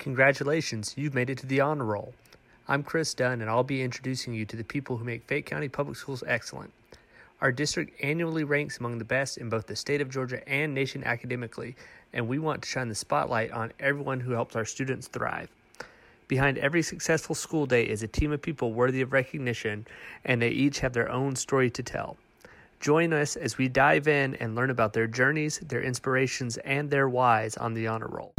Congratulations, you've made it to the honor roll. I'm Chris Dunn, and I'll be introducing you to the people who make Fayette County Public Schools excellent. Our district annually ranks among the best in both the state of Georgia and nation academically, and we want to shine the spotlight on everyone who helps our students thrive. Behind every successful school day is a team of people worthy of recognition, and they each have their own story to tell. Join us as we dive in and learn about their journeys, their inspirations, and their whys on the honor roll.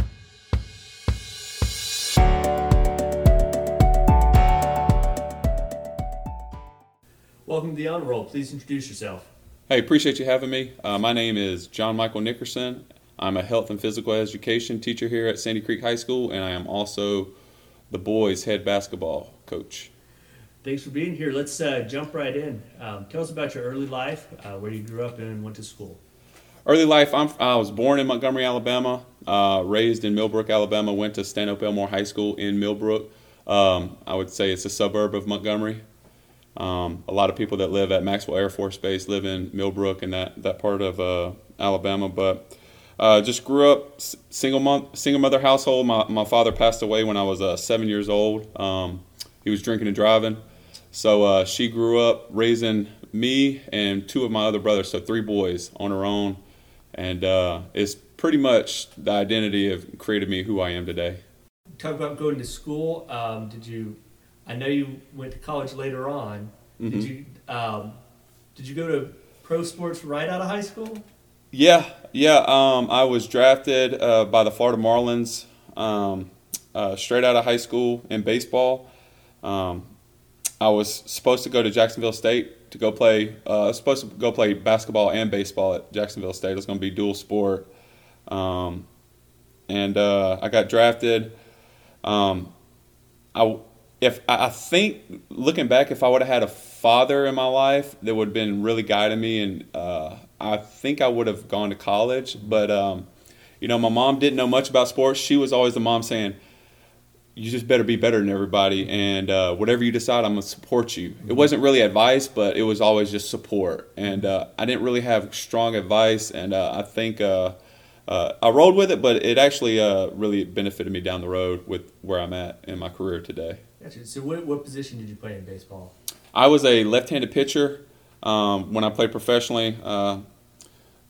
Welcome to the honor roll. Please introduce yourself. Hey, appreciate you having me. Uh, my name is Jon-Michael Nickerson. I'm a health and physical education teacher here at Sandy Creek High School, and I am also the boys' head basketball coach. Thanks for being here. Let's uh, jump right in. Um, tell us about your early life, uh, where you grew up and went to school. Early life, I'm, i was born in Montgomery, Alabama, uh, raised in Millbrook, Alabama, went to Stanhope Elmore High School in Millbrook. Um, I would say it's a suburb of Montgomery. Um, a lot of people that live at Maxwell Air Force Base live in Millbrook and that, that part of uh, Alabama, but uh, just grew up single single mother household. My, my father passed away when I was uh, seven years old. Um, he was drinking and driving. So uh, she grew up raising me and two of my other brothers, so three boys on her own, and uh, it's pretty much the identity of created me who I am today. Talk about going to school. Um, did you? I know you went to college later on. Mm-hmm. Did you? Um, did you go to pro sports right out of high school? Yeah, yeah. Um, I was drafted uh, by the Florida Marlins um, uh, straight out of high school in baseball. Um, I was supposed to go to Jacksonville State to go play. Uh, I was supposed to go play basketball and baseball at Jacksonville State. It was going to be dual sport, um, and uh, I got drafted. Um, I if I think looking back, if I would have had a father in my life that would have been really guiding me, and uh, I think I would have gone to college. But um, you know, my mom didn't know much about sports. She was always the mom saying you just better be better than everybody and uh, whatever you decide i'm going to support you it wasn't really advice but it was always just support and uh, i didn't really have strong advice and uh, i think uh, uh, i rolled with it but it actually uh, really benefited me down the road with where i'm at in my career today gotcha. so what, what position did you play in baseball i was a left-handed pitcher um, when i played professionally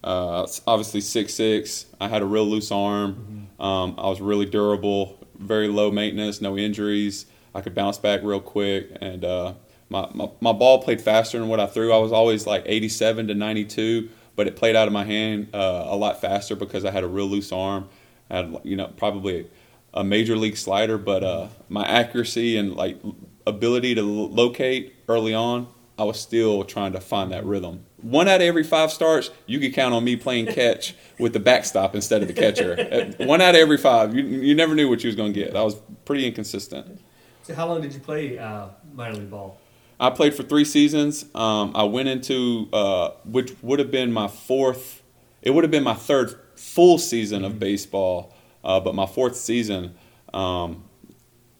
obviously six six i had a real loose arm mm-hmm. um, i was really durable very low maintenance, no injuries. I could bounce back real quick, and uh, my, my, my ball played faster than what I threw. I was always like 87 to 92, but it played out of my hand uh, a lot faster because I had a real loose arm. I had you know probably a major league slider, but uh, my accuracy and like ability to locate early on, I was still trying to find that rhythm one out of every five starts, you could count on me playing catch with the backstop instead of the catcher. one out of every five. You, you never knew what you was going to get. I was pretty inconsistent. So, how long did you play uh, minor league ball? I played for three seasons. Um, I went into uh, which would have been my fourth. It would have been my third full season of mm-hmm. baseball, uh, but my fourth season. Um,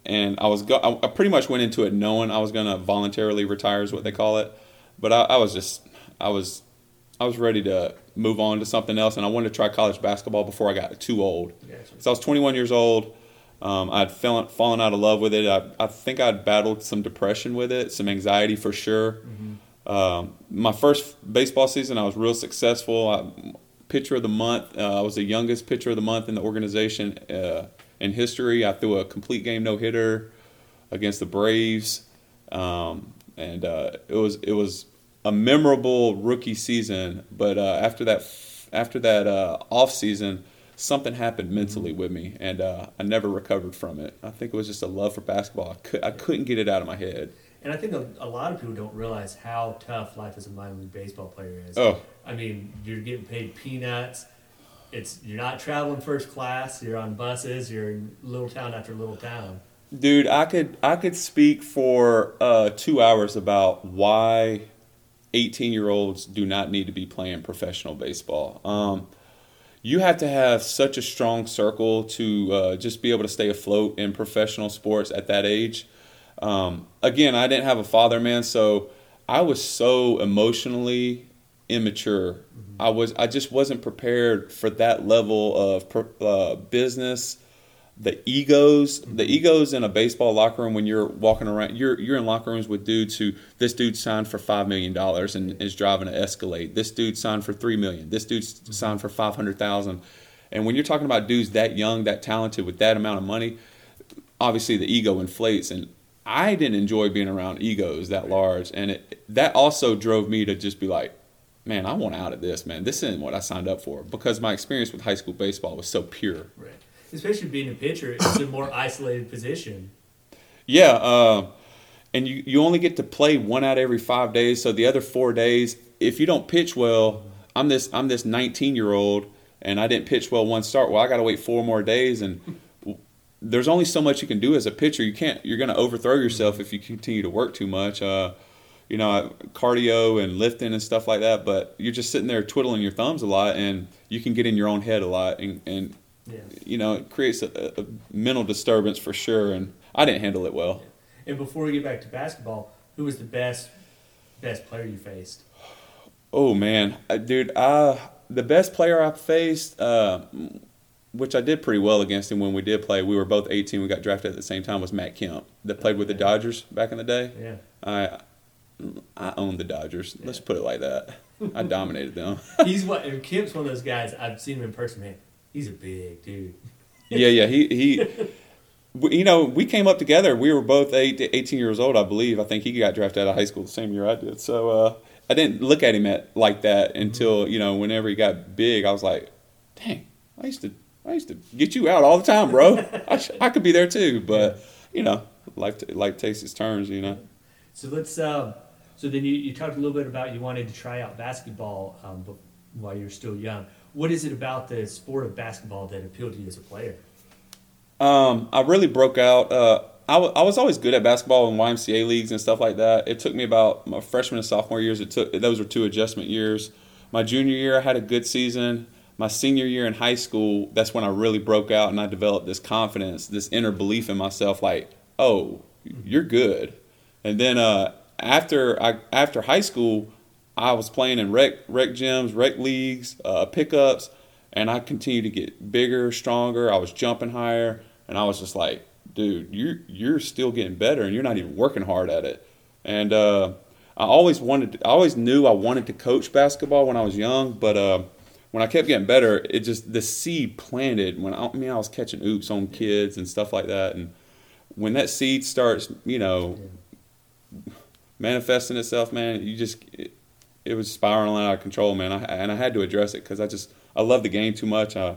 and I was go- I pretty much went into it knowing I was going to voluntarily retire, is what they call it. But I, I was just I was I was ready to move on to something else, and I wanted to try college basketball before I got too old. So I was 21 years old. Um, I'd fallen, fallen out of love with it. I, I, think I'd battled some depression with it, some anxiety for sure. Mm-hmm. Um, my first baseball season, I was real successful. I, pitcher of the month. Uh, I was the youngest pitcher of the month in the organization uh, in history. I threw a complete game no hitter against the Braves, um, and uh, it was it was a memorable rookie season, but uh, after that after that uh, off season, something happened mentally with me, and uh, I never recovered from it. I think it was just a love for basketball. I, I couldn't get it out of my head. And I think a, a, lot of people don't realize how tough life as a minor league baseball player is. Oh, I mean, you're getting paid peanuts. It's you're not traveling first class. You're on buses. You're in little town after little town. Dude, I could I could speak for uh, two hours about why 18 year olds do not need to be playing professional baseball. Um, you have to have such a strong circle to uh, just be able to stay afloat in professional sports at that age. Um, again, I didn't have a father, man, so I was so emotionally immature. Mm-hmm. I was I just wasn't prepared for that level of uh, business the egos, the egos in a baseball locker room when you're walking around, you're you're in locker rooms with dudes who this dude signed for five million dollars and is driving an Escalade. This dude signed for three million. This dude signed for five hundred thousand. And when you're talking about dudes that young, that talented, with that amount of money, obviously the ego inflates. And I didn't enjoy being around egos that large, and it, that also drove me to just be like, man, I want out of this, man. This isn't what I signed up for because my experience with high school baseball was so pure. Right especially being a pitcher, it's a more isolated position. Yeah, uh, and you, you only get to play one out every five days. So the other four days, if you don't pitch well, I'm this I'm this 19 year old, and I didn't pitch well one start. Well, I got to wait four more days, and there's only so much you can do as a pitcher. You can't you're going to overthrow yourself if you continue to work too much. Uh, you know, cardio and lifting and stuff like that. But you're just sitting there twiddling your thumbs a lot, and you can get in your own head a lot, and, and yeah. you know, it creates a, a, mental disturbance for sure. And I didn't handle it well. And before we get back to basketball, who was the best best player you faced? Oh man, dude, uh, the best player I faced, uh, which I did pretty well against him when we did play. We were both 18. We got drafted at the same time. Was Matt Kemp that played with the Dodgers back in the day? Yeah. I I owned the Dodgers. Yeah. Let's put it like that. I dominated them. He's what Kemp's one of those guys. I've seen him in person, man he's a big dude. yeah, yeah. He he. You know, we came up together. We were both eight, 18 years old, I believe. I think he got drafted out of high school the same year I did. So uh, I didn't look at him at like that until you know, whenever he got big, I was like, "Dang, I used to, I used to get you out all the time, bro. I, sh- I could be there too." But you know, life t- life takes its turns. You know. So let's. Um, so then you, you talked a little bit about you wanted to try out basketball um, while you're still young what is it about the sport of basketball that appealed to you as a player? Um, I really broke out. Uh, I, w- I was always good at basketball in YMCA leagues and stuff like that. It took me about my freshman and sophomore years. It took those were two adjustment years. My junior year, I had a good season. My senior year in high school, that's when I really broke out and I developed this confidence, this inner belief in myself. Like, oh, you're good. And then uh, after I after high school, I was playing in rec rec gyms, rec leagues, uh, pickups, and I continued to get bigger, stronger. I was jumping higher, and I was just like, dude, you're you're still getting better, and you're not even working hard at it. And uh, I always wanted, I always knew I wanted to coach basketball when I was young, but uh, when I kept getting better, it just the seed planted. When I, I mean, I was catching oops on kids and stuff like that, and when that seed starts, you know, manifesting itself, man, you just it, it was spiraling out of control, man. I, and I had to address it because I just I love the game too much, uh,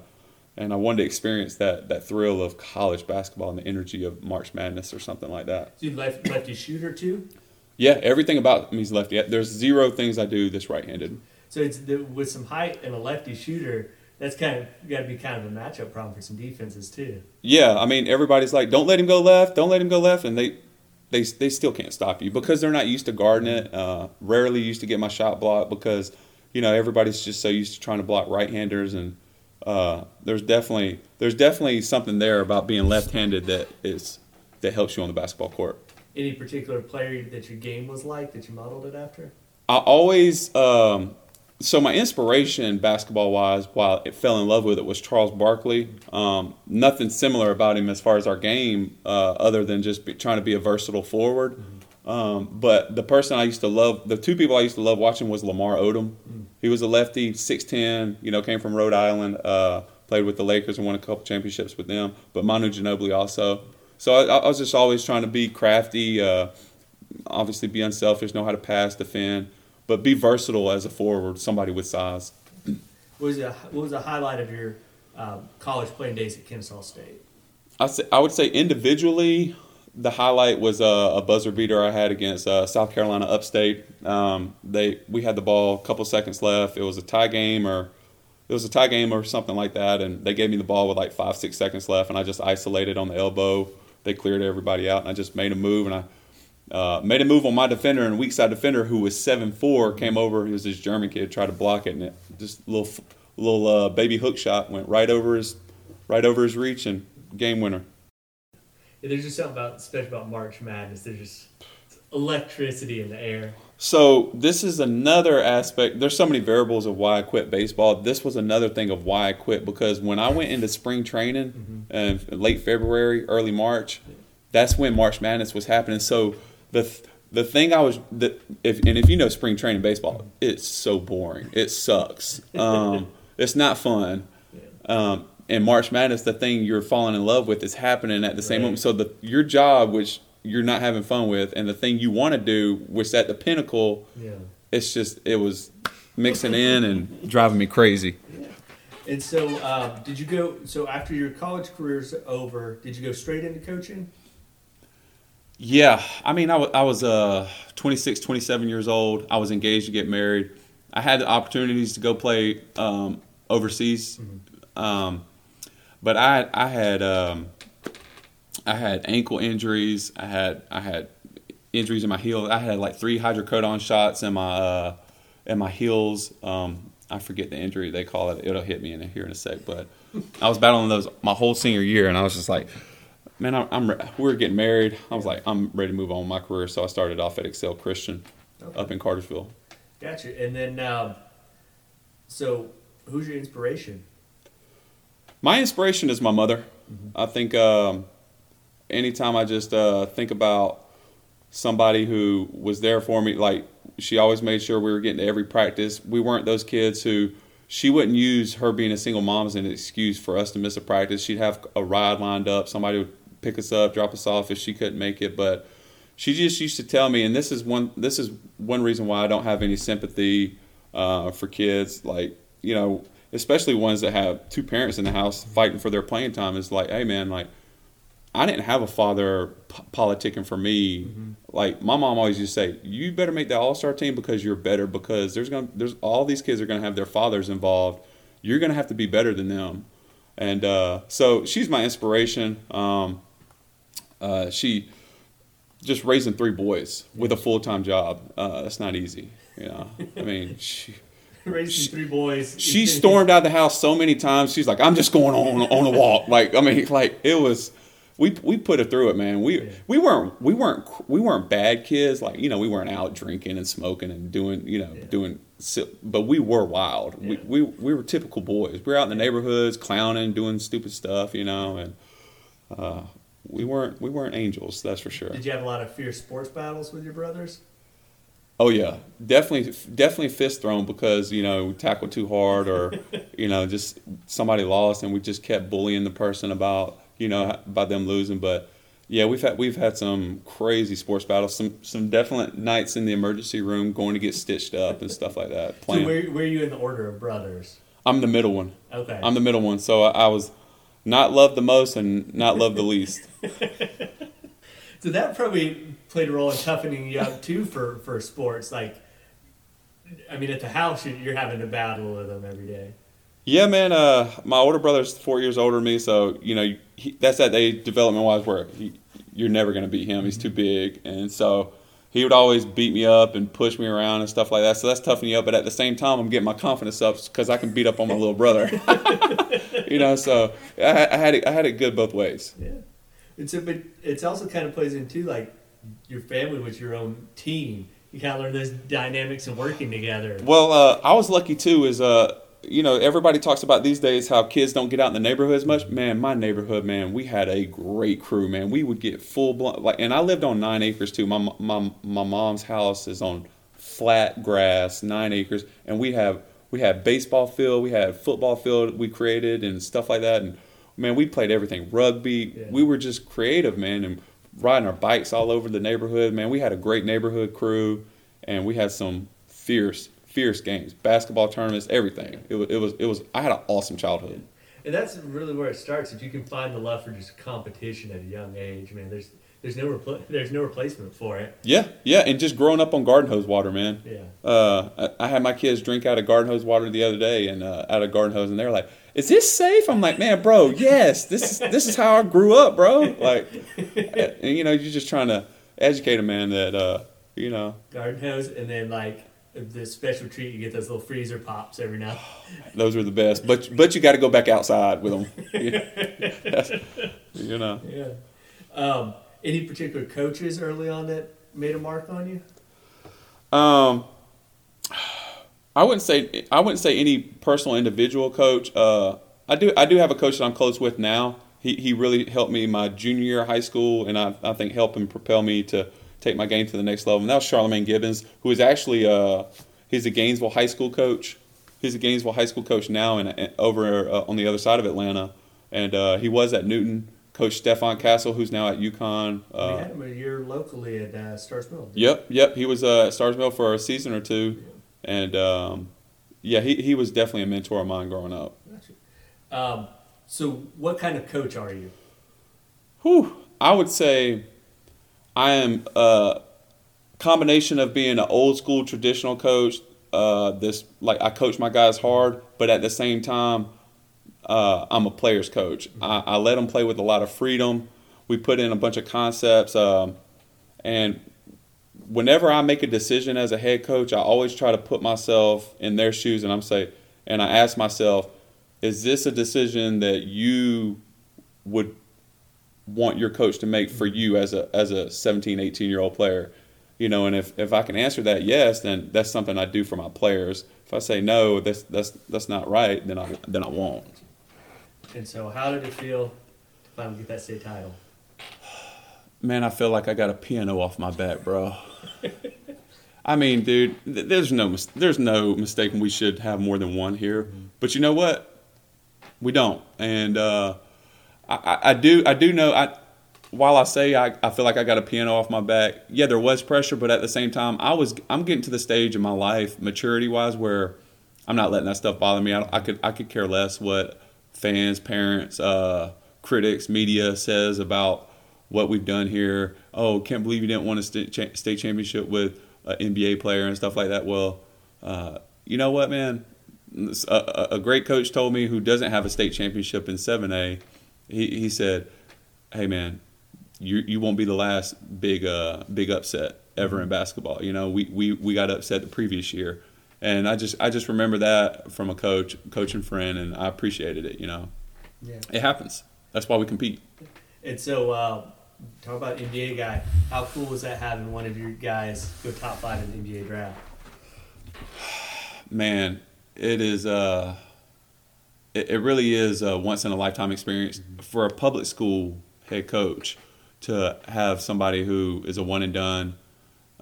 and I wanted to experience that that thrill of college basketball and the energy of March Madness or something like that. So you left lefty shooter too? Yeah, everything about me is lefty. There's zero things I do this right-handed. So it's the, with some height and a lefty shooter. That's kind of got to be kind of a matchup problem for some defenses too. Yeah, I mean everybody's like, "Don't let him go left. Don't let him go left," and they they they still can't stop you because they're not used to guarding it. Uh, rarely used to get my shot blocked because you know everybody's just so used to trying to block right-handers and uh, there's definitely there's definitely something there about being left-handed that is that helps you on the basketball court. Any particular player that your game was like that you modeled it after? I always um, so my inspiration basketball wise, while it fell in love with it, was Charles Barkley. Um, nothing similar about him as far as our game, uh, other than just be, trying to be a versatile forward. Mm-hmm. Um, but the person I used to love, the two people I used to love watching was Lamar Odom. Mm-hmm. He was a lefty, six ten. You know, came from Rhode Island. Uh, played with the Lakers and won a couple championships with them. But Manu Ginobili also. So I, I was just always trying to be crafty. Uh, obviously, be unselfish, know how to pass, defend but be versatile as a forward, somebody with size. What was the, what was the highlight of your um, college playing days at Kennesaw State? I, say, I would say individually, the highlight was a, a buzzer beater I had against uh, South Carolina Upstate. Um, they we had the ball, a couple seconds left. It was a tie game or it was a tie game or something like that, and they gave me the ball with like five six seconds left, and I just isolated on the elbow. They cleared everybody out, and I just made a move, and I uh, made a move on my defender, and weak side defender, who was seven four, came over. He was this German kid, tried to block it, and it just little little uh, baby hook shot went right over his right over his reach and game winner. Yeah, there's just something about special about March Madness. There's just electricity in the air. So this is another aspect. There's so many variables of why I quit baseball. This was another thing of why I quit because when I went into spring training in late February, early March, that's when March Madness was happening. So the the thing I was that if and if you know spring training baseball, it's so boring. It sucks. Um, it's not fun. Um, and March Madness, the thing you're falling in love with is happening at the same Right. moment. So the your job, which you're not having fun with, and the thing you want to do, which at the pinnacle, Yeah. it's just it was mixing in and driving me crazy. And so, um, did you go? So after your college career's over, did you go straight into coaching? Yeah, I mean, I wa- I was uh, 26, 27 years old. I was engaged to get married. I had the opportunities to go play um, overseas, um, but I I had um, I had ankle injuries. I had I had injuries in my heel. I had like three hydrocodone shots in my uh, in my heels. Um, I forget the injury they call it. It'll hit me in here in a sec. But I was battling those my whole senior year, and I was just like, man, I'm, I'm re- we're getting married. I was like, I'm ready to move on with my career. So I started off at Excel Christian Okay. up in Cartersville. Gotcha. And then, um, so who's your inspiration? My inspiration is my mother. I think um, anytime I just uh, think about somebody who was there for me, like she always made sure we were getting to every practice. We weren't those kids who she wouldn't use her being a single mom as an excuse for us to miss a practice. She'd have a ride lined up. Somebody would pick us up, drop us off if she couldn't make it. But she just used to tell me, and this is one this is one reason why I don't have any sympathy uh, for kids. Like you know, especially ones that have two parents in the house fighting for their playing time. Is like, hey man, like I didn't have a father p- politicking for me. Like my mom always used to say, you better make the all star team because you're better. Because there's gonna there's all these kids are gonna have their fathers involved. You're gonna have to be better than them. And uh, so she's my inspiration. Um, uh, she just raising three boys with a full time job. Uh, that's not easy. You know, I mean, she, Raising three boys. she stormed out of the house so many times. She's like, "I'm just going on on a walk." Like, I mean, like it was. We we put her through it, man. We Yeah. we weren't we weren't we weren't bad kids. Like you know, we weren't out drinking and smoking and doing you know Yeah. doing. But we were wild. Yeah. We, we we were typical boys. We were out in the neighborhoods, clowning, doing stupid stuff, you know, and uh, we weren't we weren't angels. That's for sure. Did you have a lot of fierce sports battles with your brothers? Oh yeah, definitely, definitely fist thrown because you know we tackled too hard or you know just somebody lost and we just kept bullying the person about you know about them losing. But yeah, we've had we've had some crazy sports battles, some some definite nights in the emergency room going to get stitched up and stuff like that. So where, where are you in the order of brothers? I'm the middle one. Okay. I'm the middle one, so I, I was not loved the most and not loved the least. so that probably played a role in toughening you up too for, for sports. Like, I mean, at the house, you're, having to battle with them every day. Yeah, man. Uh, my older brother's four years older than me, so you know he, that's that age development wise where he, you're never going to beat him. He's too big, and so he would always beat me up and push me around and stuff like that. So that's toughening you up. But at the same time, I'm getting my confidence up because I can beat up on my little brother. you know, so I, I had it, I had it good both ways. Yeah. And so, but it's also kind of plays into like your family with your own team. You kind of learn those dynamics of working together. Well, uh, I was lucky too. Is uh, you know, everybody talks about these days how kids don't get out in the neighborhood as much. Man, my neighborhood, man, we had a great crew. Man, we would get full blown like, and I lived on nine acres too. My my my mom's house is on flat grass, nine acres, and we have we had baseball field, we had football field we created and stuff like that. And man, we played everything, rugby. Yeah. We were just creative, man, and riding our bikes all over the neighborhood. Man, we had a great neighborhood crew, and we had some fierce fierce games, basketball tournaments, everything. It was, it was, it was. I had an awesome childhood. And that's really where it starts. If you can find the love for just competition at a young age, man, there's there's no repl- there's no replacement for it. Yeah, yeah, and just growing up on garden hose water, man. Yeah. Uh, I, I had my kids drink out of garden hose water the other day, and uh, out of garden hose, and they're like, "Is this safe?" I'm like, "Man, bro, yes. This is this is how I grew up, bro." Like, and, you know, you're just trying to educate a man that, uh, you know, Garden hose, and then like the special treat, you get those little freezer pops every now. those were the best. But but you got to go back outside with them. you know. Yeah. Um, any particular coaches early on that made a mark on you? Um, I wouldn't say I wouldn't say any personal individual coach. Uh, I do I do have a coach that I'm close with now. He he really helped me my junior year of high school, and I I think helped him propel me to take my game to the next level. And that was Charlemagne Gibbons, who is actually uh he's a Gainesville high school coach. He's a Gainesville high school coach now, and over uh, on the other side of Atlanta, and uh, he was at Newton. Coach Stephon Castle, who's now at UConn. Uh, we had him a year locally at uh, Starr's Mill. Yep, yep. He was uh, at Starr's Mill for a season or two, yeah. and um, yeah, he, he was definitely a mentor of mine growing up. Um, so, what kind of coach are you? Whew, I would say I am a combination of being an old school traditional coach. Uh, this like I coach my guys hard, but at the same time, uh, I'm a player's coach. I, I, let them play with a lot of freedom. We put in a bunch of concepts, um, and whenever I make a decision as a head coach, I always try to put myself in their shoes, and I'm say, and I ask myself, is this a decision that you would want your coach to make for you as a as a 17, 18 year old player? You know, and if, if I can answer that yes, then that's something I do for my players. If I say no, that's that's that's not right, then I then I won't. And so, how did it feel to finally get that state title? Man, I feel like I got a piano off my back, bro. I mean, dude, there's no there's no mistaking we should have more than one here. Mm-hmm. But you know what? We don't, and uh, I, I, do I do know I. While I say I, I feel like I got a piano off my back, yeah, there was pressure, but at the same time, I was I'm getting to the stage in my life, maturity wise, where I'm not letting that stuff bother me. I, I could I could care less what fans, parents, uh, critics, media says about what we've done here. Oh, can't believe you didn't win a state championship with an NBA player and stuff like that. Well, uh, you know what, man? A, a, great coach told me who doesn't have a state championship in 7A. He, he said, "Hey, man, you you won't be the last big uh, big upset ever in mm-hmm. basketball. You know, we, we, we got upset the previous year." And I just I just remember that from a coach, coach and friend, and I appreciated it. You know, yeah, it happens. That's why we compete. And so, uh, talk about NBA guy. How cool was that having one of your guys go top five in the NBA draft? Man, it is. Uh, it, it really is a once in a lifetime experience mm-hmm. for a public school head coach to have somebody who is a one and done.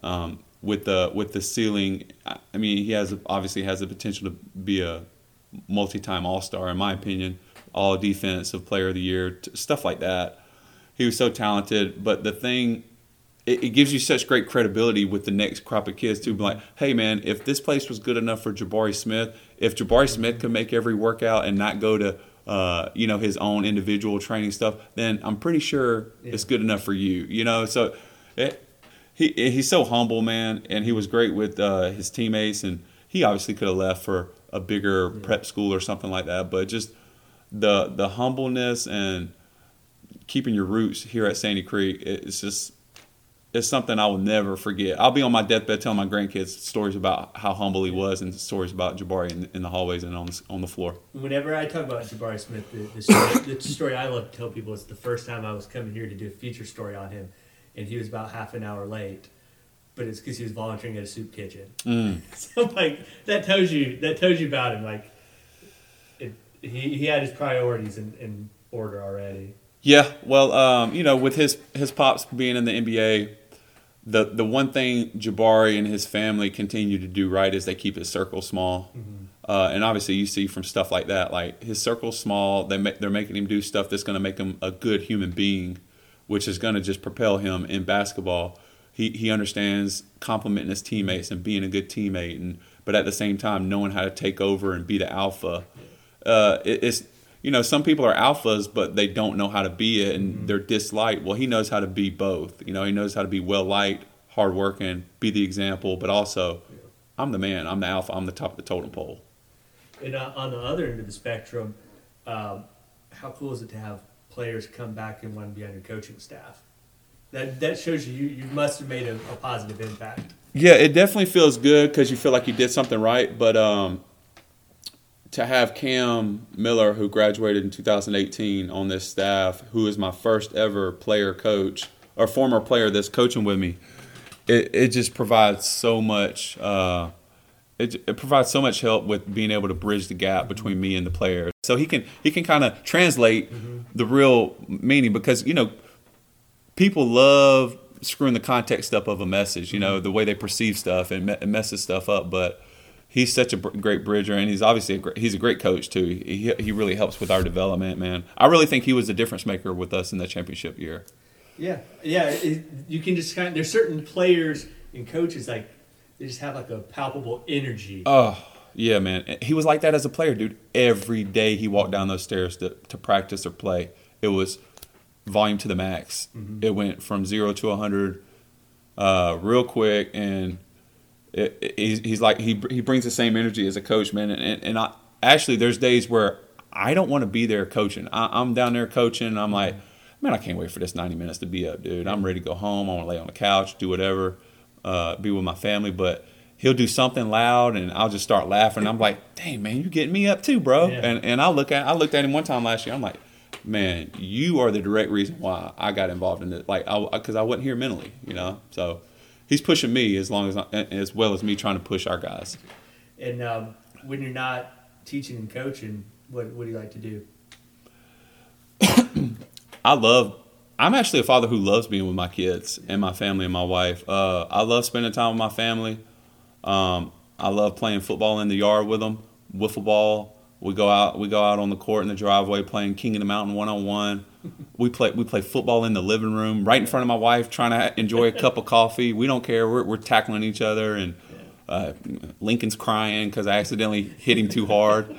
Um, with the with the ceiling. I mean, he has obviously has the potential to be a multi-time All-Star, in my opinion, All Defensive Player of the Year, stuff like that. He was so talented, but the thing. It, it gives you such great credibility with the next crop of kids to be like, hey man, if this place was good enough for Jabari Smith, if Jabari Smith could make every workout and not go to uh, you know his own individual training stuff, then I'm pretty sure yeah. it's good enough for you. You know, so it, he he's so humble, man, and he was great with uh, his teammates, and he obviously could have left for a bigger yeah. prep school or something like that, but just the the humbleness and keeping your roots here at Sandy Creek, it's just it's something I will never forget. I'll be on my deathbed telling my grandkids stories about how humble he was and stories about Jabari in, in the hallways and on the, on the floor. Whenever I talk about Jabari Smith, the, the, story, the story I love to tell people is the first time I was coming here to do a feature story on him and he was about half an hour late. But it's because he was volunteering at a soup kitchen. Mm. so like that tells you that tells you about him. Like it, he he had his priorities in, in order already. Yeah, well, um, you know, with his his pops being in the NBA, the the one thing Jabari and his family continue to do right is they keep his circle small. Mm-hmm. Uh, and obviously, you see from stuff like that, like his circle's small. They they're making him do stuff that's going to make him a good human being which is going to just propel him in basketball. He he understands complimenting his teammates and being a good teammate, and but at the same time knowing how to take over and be the alpha. Uh, it, it's you know some people are alphas, but they don't know how to be it, and mm-hmm. they're disliked. Well, he knows how to be both. You know, he knows how to be well liked, hardworking, be the example, but also, I'm the man. I'm the alpha. I'm the top of the totem pole. And uh, on the other end of the spectrum, um, how cool is it to have players come back and want to be on your coaching staff. That that shows you you, you must have made a, a positive impact. Yeah, it definitely feels good because you feel like you did something right. But um, to have Cam Miller, who graduated in 2018, on this staff, who is my first ever player coach or former player that's coaching with me, it, it just provides so much. Uh, it, it provides so much help with being able to bridge the gap between me and the player. So he can he can kind of translate mm-hmm. the real meaning because you know people love screwing the context up of a message. You know the way they perceive stuff and, me- messes stuff up, but. He's such a great bridger, and he's obviously a great, he's a great coach too. He, he really helps with our development, man. I really think he was a difference maker with us in the championship year. Yeah, yeah. It, you can just kind of, there's certain players and coaches like they just have like a palpable energy. Oh yeah, man. He was like that as a player, dude. Every day he walked down those stairs to, to practice or play, it was volume to the max. Mm-hmm. It went from zero to hundred uh, real quick, and it, it, he's, he's like he he brings the same energy as a coach, man. And, and, and I, actually, there's days where I don't want to be there coaching. I, am down there coaching, and I'm like man, I can't wait for this 90 minutes to be up, dude. I'm ready to go home. I want to lay on the couch, do whatever, uh, be with my family. But he'll do something loud, and I'll just start laughing. I'm like, dang, man, you getting me up too, bro. Yeah. And and I look at I looked at him one time last year. I'm like, man, you are the direct reason why I got involved in this. Like, because I, I, wasn't here mentally, you know. So he's pushing me as long as I, as well as me trying to push our guys. And um, when you're not teaching and coaching, what what do you like to do? I love. I'm actually a father who loves being with my kids and my family and my wife. Uh, I love spending time with my family. Um, I love playing football in the yard with them, wiffle ball. We go out. We go out on the court in the driveway playing King of the Mountain one on one. We play. We play football in the living room, right in front of my wife, trying to enjoy a cup of coffee. We don't care. We're, we're tackling each other, and uh, Lincoln's crying because I accidentally hit him too hard.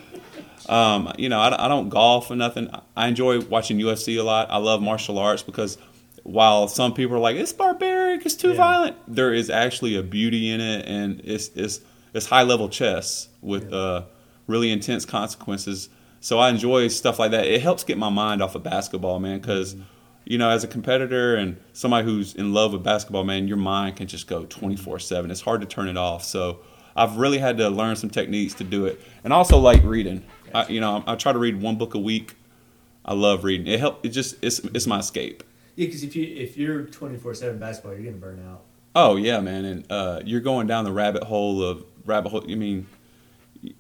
Um, you know, I, I, don't golf or nothing. I enjoy watching UFC a lot. I love martial arts because while some people are like it's barbaric, it's too yeah. violent, there is actually a beauty in it, and it's it's it's high level chess with yeah. uh, really intense consequences. So I enjoy stuff like that. It helps get my mind off of basketball, man, because. Mm-hmm. You know, as a competitor and somebody who's in love with basketball, man, your mind can just go 24 7. It's hard to turn it off. So, I've really had to learn some techniques to do it, and also like reading. I, you know, I, I, try to read one book a week. I love reading. It help. It just it's it's my escape. Yeah, because if you if you're twenty four seven basketball, you're gonna burn out. Oh yeah, man, and uh, you're going down the rabbit hole of rabbit hole. I mean,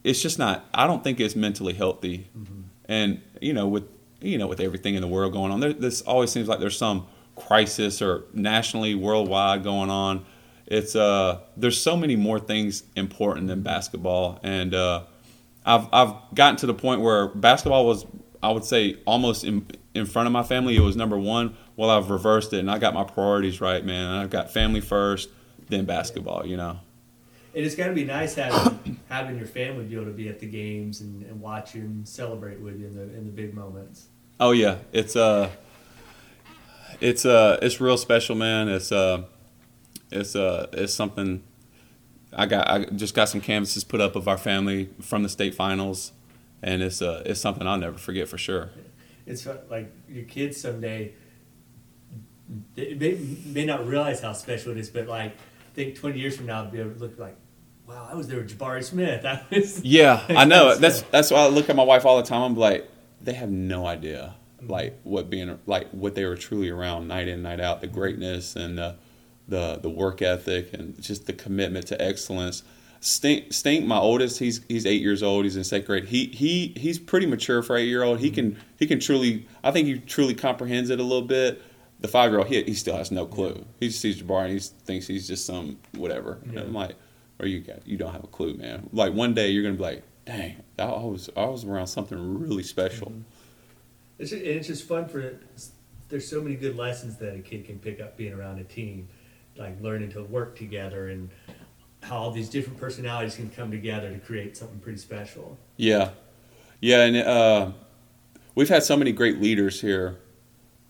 it's just not. I don't think it's mentally healthy. Mm-hmm. And you know, with you know, with everything in the world going on, there this always seems like there's some crisis or nationally, worldwide going on. It's uh, there's so many more things important than basketball, and uh, I've I've gotten to the point where basketball was I would say almost in in front of my family. It was number one. Well, I've reversed it, and I got my priorities right, man. I've got family first, then basketball. You know. And it's got to be nice having having your family be able to be at the games and, and watch you and celebrate with you in the in the big moments. Oh yeah, it's uh, it's uh, it's real special, man. It's uh, it's uh, it's something I got I just got some canvases put up of our family from the state finals, and it's uh it's something I'll never forget for sure. It's like your kids someday they may, may not realize how special it is, but like I think twenty years from now, they'll be able to look like, wow, I was there with Jabari Smith. I was, yeah, I know. That's that's why I look at my wife all the time. I'm like, they have no idea like what being like what they were truly around night in night out, the greatness and. Uh, the the work ethic and just the commitment to excellence. Stink, Stink, my oldest, he's he's eight years old. He's in second grade. He he he's pretty mature for eight year old. He can he can truly, I think he truly comprehends it a little bit. The five year old, he, he still has no clue. Yeah. He just sees Jabari and he thinks he's just some whatever. Yeah. I'm like, or you got you don't have a clue, man. Like one day you're gonna be like, dang, I was I was around something really special. Mm-hmm. It's just, it's just fun for. It there's so many good lessons that a kid can pick up being around a team like learning to work together and how all these different personalities can come together to create something pretty special. Yeah, yeah, and uh, we've had so many great leaders here.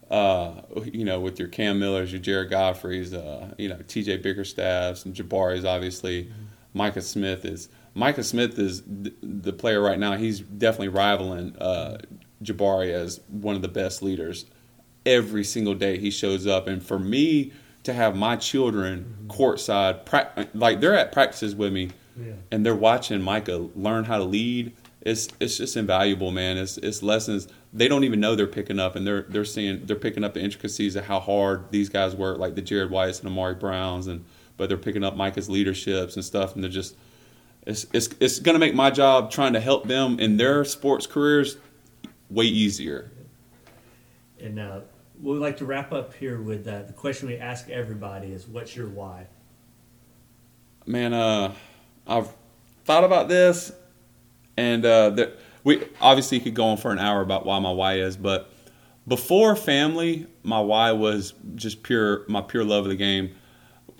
Uh, you know, with your Cam Millers, your Jared Godfreys, uh, you know, T.J. Bickerstaffs, and Jabari's obviously. Mm-hmm. Micah Smith is Micah Smith is the player right now. He's definitely rivaling uh, Jabari as one of the best leaders. Every single day he shows up, and for me, to have my children mm-hmm. courtside, pra- like they're at practices with me, yeah. and they're watching Micah learn how to lead. It's it's just invaluable, man. It's it's lessons they don't even know they're picking up, and they're they're seeing they're picking up the intricacies of how hard these guys work, like the Jared Whites and Amari Browns and but they're picking up Micah's leaderships and stuff, and they're just it's it's it's going to make my job trying to help them in their sports careers way easier. And uh, we'd like to wrap up here with uh, the question we ask everybody: is what's your why? Man, uh, I've thought about this, and uh, we obviously could go on for an hour about why my why is, but before family, my why was just pure my pure love of the game.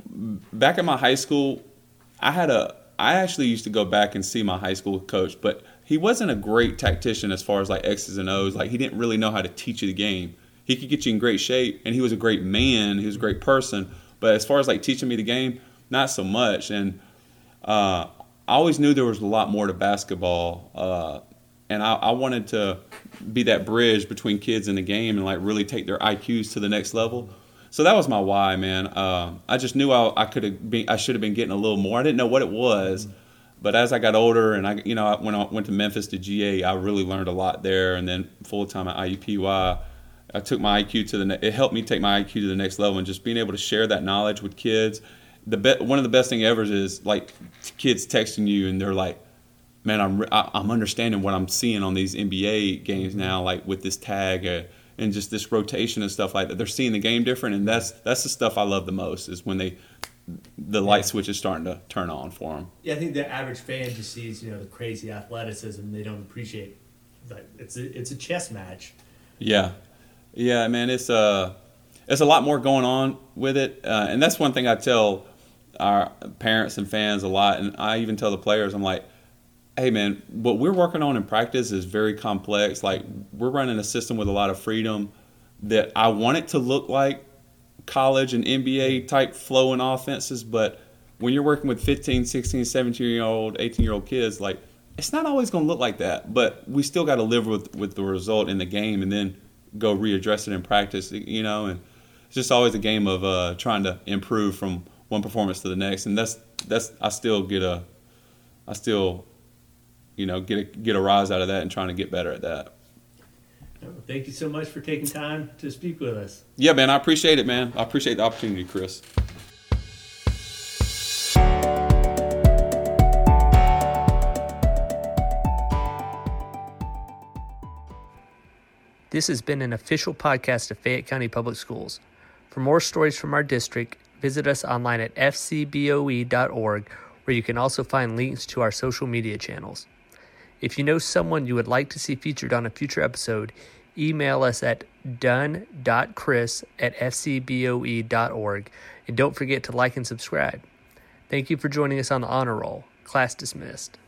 Back in my high school, I had a I actually used to go back and see my high school coach, but he wasn't a great tactician as far as like X's and O's. Like he didn't really know how to teach you the game. He could get you in great shape, and he was a great man. He was a great person, but as far as like teaching me the game, not so much. And uh, I always knew there was a lot more to basketball, uh, and I, I wanted to be that bridge between kids and the game and like really take their IQs to the next level. So that was my why, man. Uh, I just knew I, I could have been, I should have been getting a little more. I didn't know what it was, but as I got older and I, you know, when I went to Memphis to GA, I really learned a lot there. And then full time at IUPUI, I took my IQ to the, ne- it helped me take my IQ to the next level and just being able to share that knowledge with kids. The be- one of the best thing ever is like kids texting you and they're like, man, I'm I, am i am understanding what I'm seeing on these NBA games now, like with this tag uh, and just this rotation and stuff like that. They're seeing the game different, and that's that's the stuff I love the most is when they the light switch is starting to turn on for them. Yeah, I think the average fan just sees you know the crazy athleticism. They don't appreciate that it's a, it's a chess match. Yeah, yeah, man, it's a uh, it's a lot more going on with it, uh, and that's one thing I tell our parents and fans a lot, and I even tell the players, I'm like hey man, what we're working on in practice is very complex. Like we're running a system with a lot of freedom that I want it to look like college and NBA type flow and offenses, but when you're working with 15, 16, 17 year old, 18 year old kids, like it's not always going to look like that, but we still got to live with, with the result in the game and then go readdress it in practice, you know, and it's just always a game of uh, trying to improve from one performance to the next. And that's, that's, I still get a, I still you know, get a, get a rise out of that and trying to get better at that. Thank you so much for taking time to speak with us. Yeah, man, I appreciate it, man. I appreciate the opportunity, Chris. This has been an official podcast of Fayette County Public Schools. For more stories from our district, visit us online at fcboe.org, where you can also find links to our social media channels. If you know someone you would like to see featured on a future episode, email us at dunn.chris at fcboe.org and don't forget to like and subscribe. Thank you for joining us on the honor roll. Class dismissed.